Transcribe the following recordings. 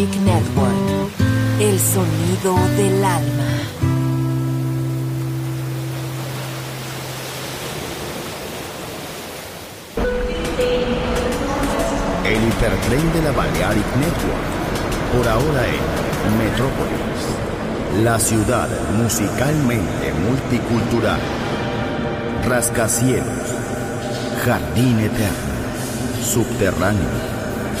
Balearic Network. El sonido del alma. El hipertren de la Balearic Network. Por ahora en Metrópolis. La ciudad musicalmente multicultural. Rascacielos. Jardín eterno. Subterráneo.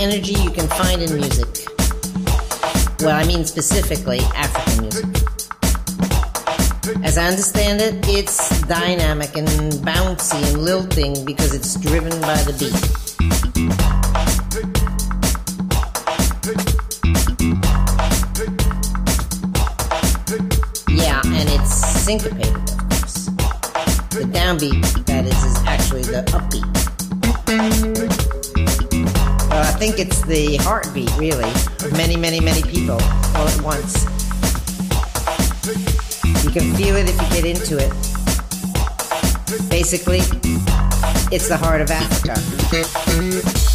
Energy you can find in music. Well, I mean specifically African music. As I understand it, it's dynamic and bouncy and lilting because it's driven by the beat. Yeah, and it's syncopated, of course. The downbeat, it's the heartbeat, really, of many, many, many people all at once. You can feel it if you get into it. Basically, it's the heart of Africa.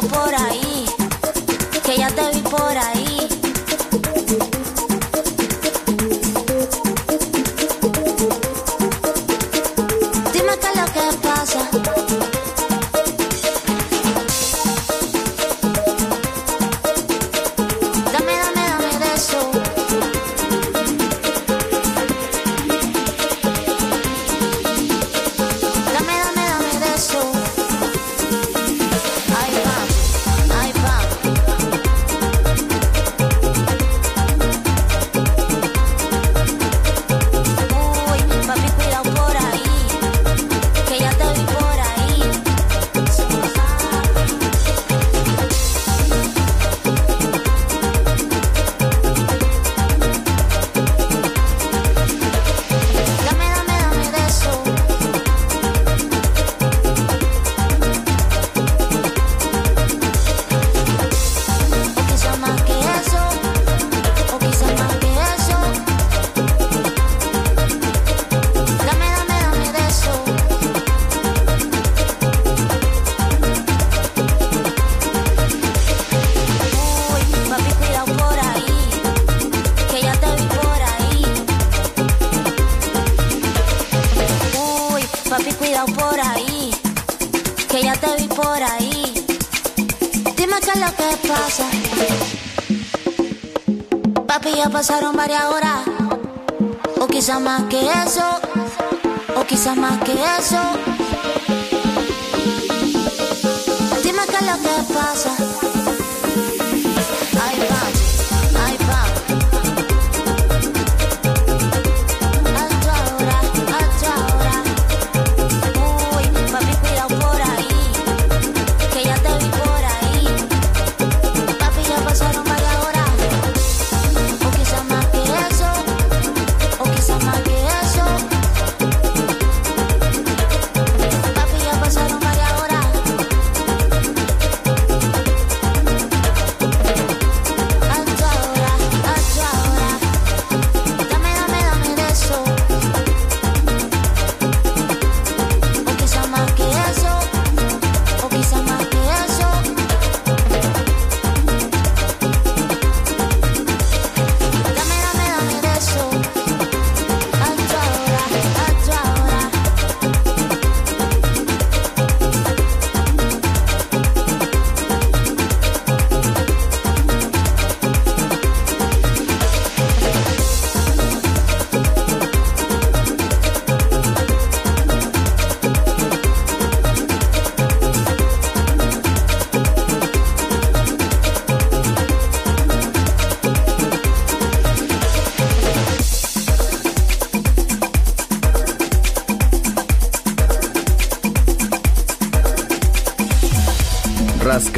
por ahí. Pasaron varias horas,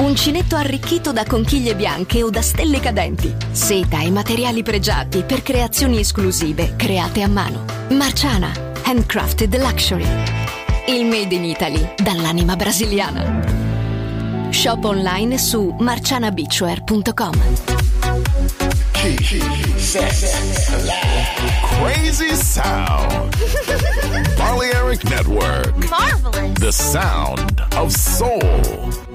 Uncinetto arricchito da conchiglie bianche o da stelle cadenti. Seta e materiali pregiati per creazioni esclusive create a mano. Marciana, handcrafted luxury. Il made in Italy dall'anima brasiliana. Shop online su marcianabeachwear.com. Crazy sound. Balearic Network. Marvelous. The sound of soul.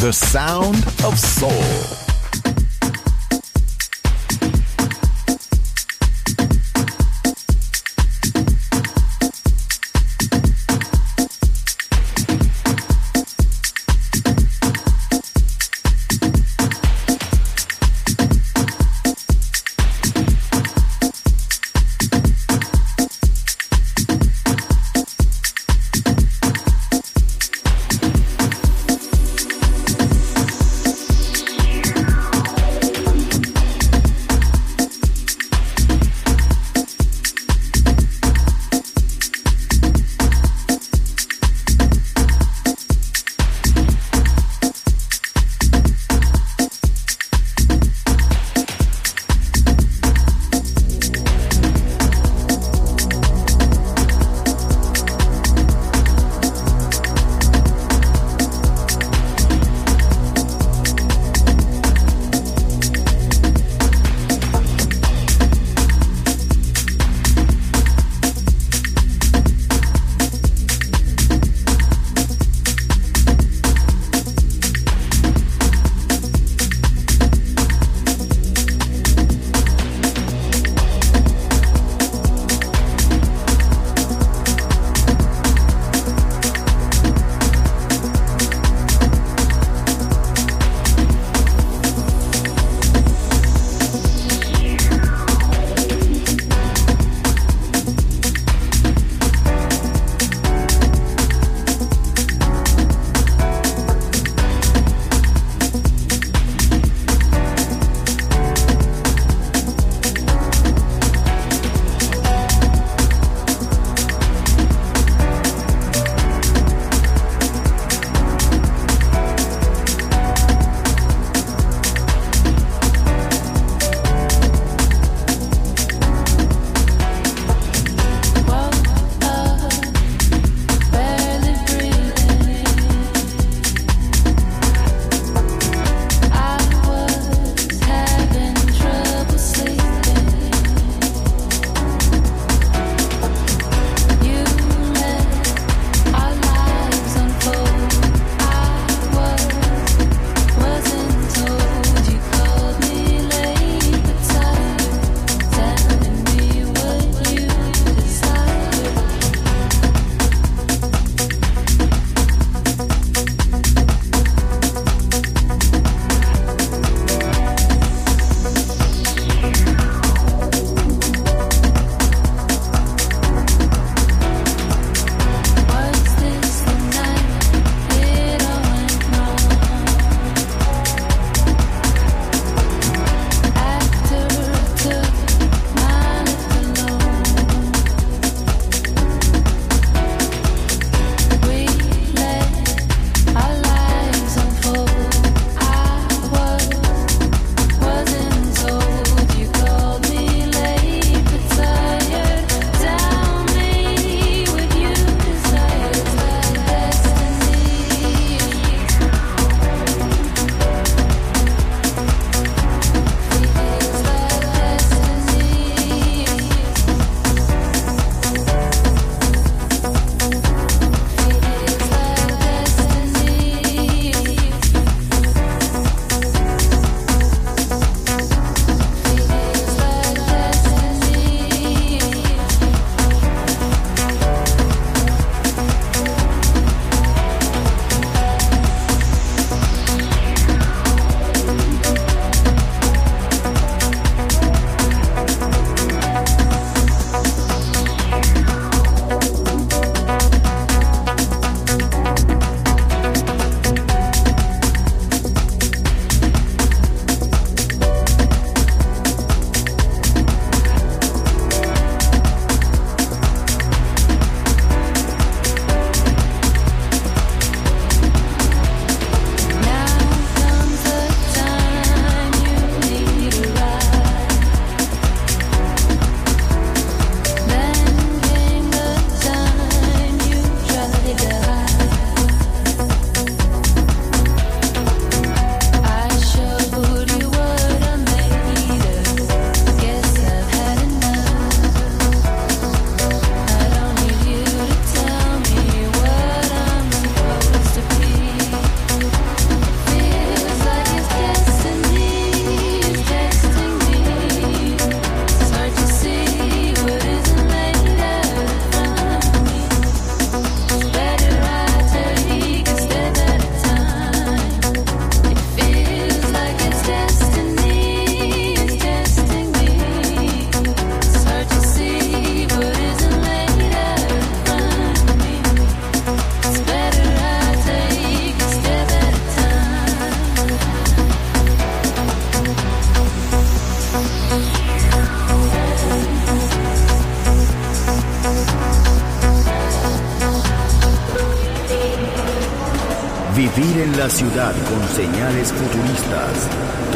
The sound of soul.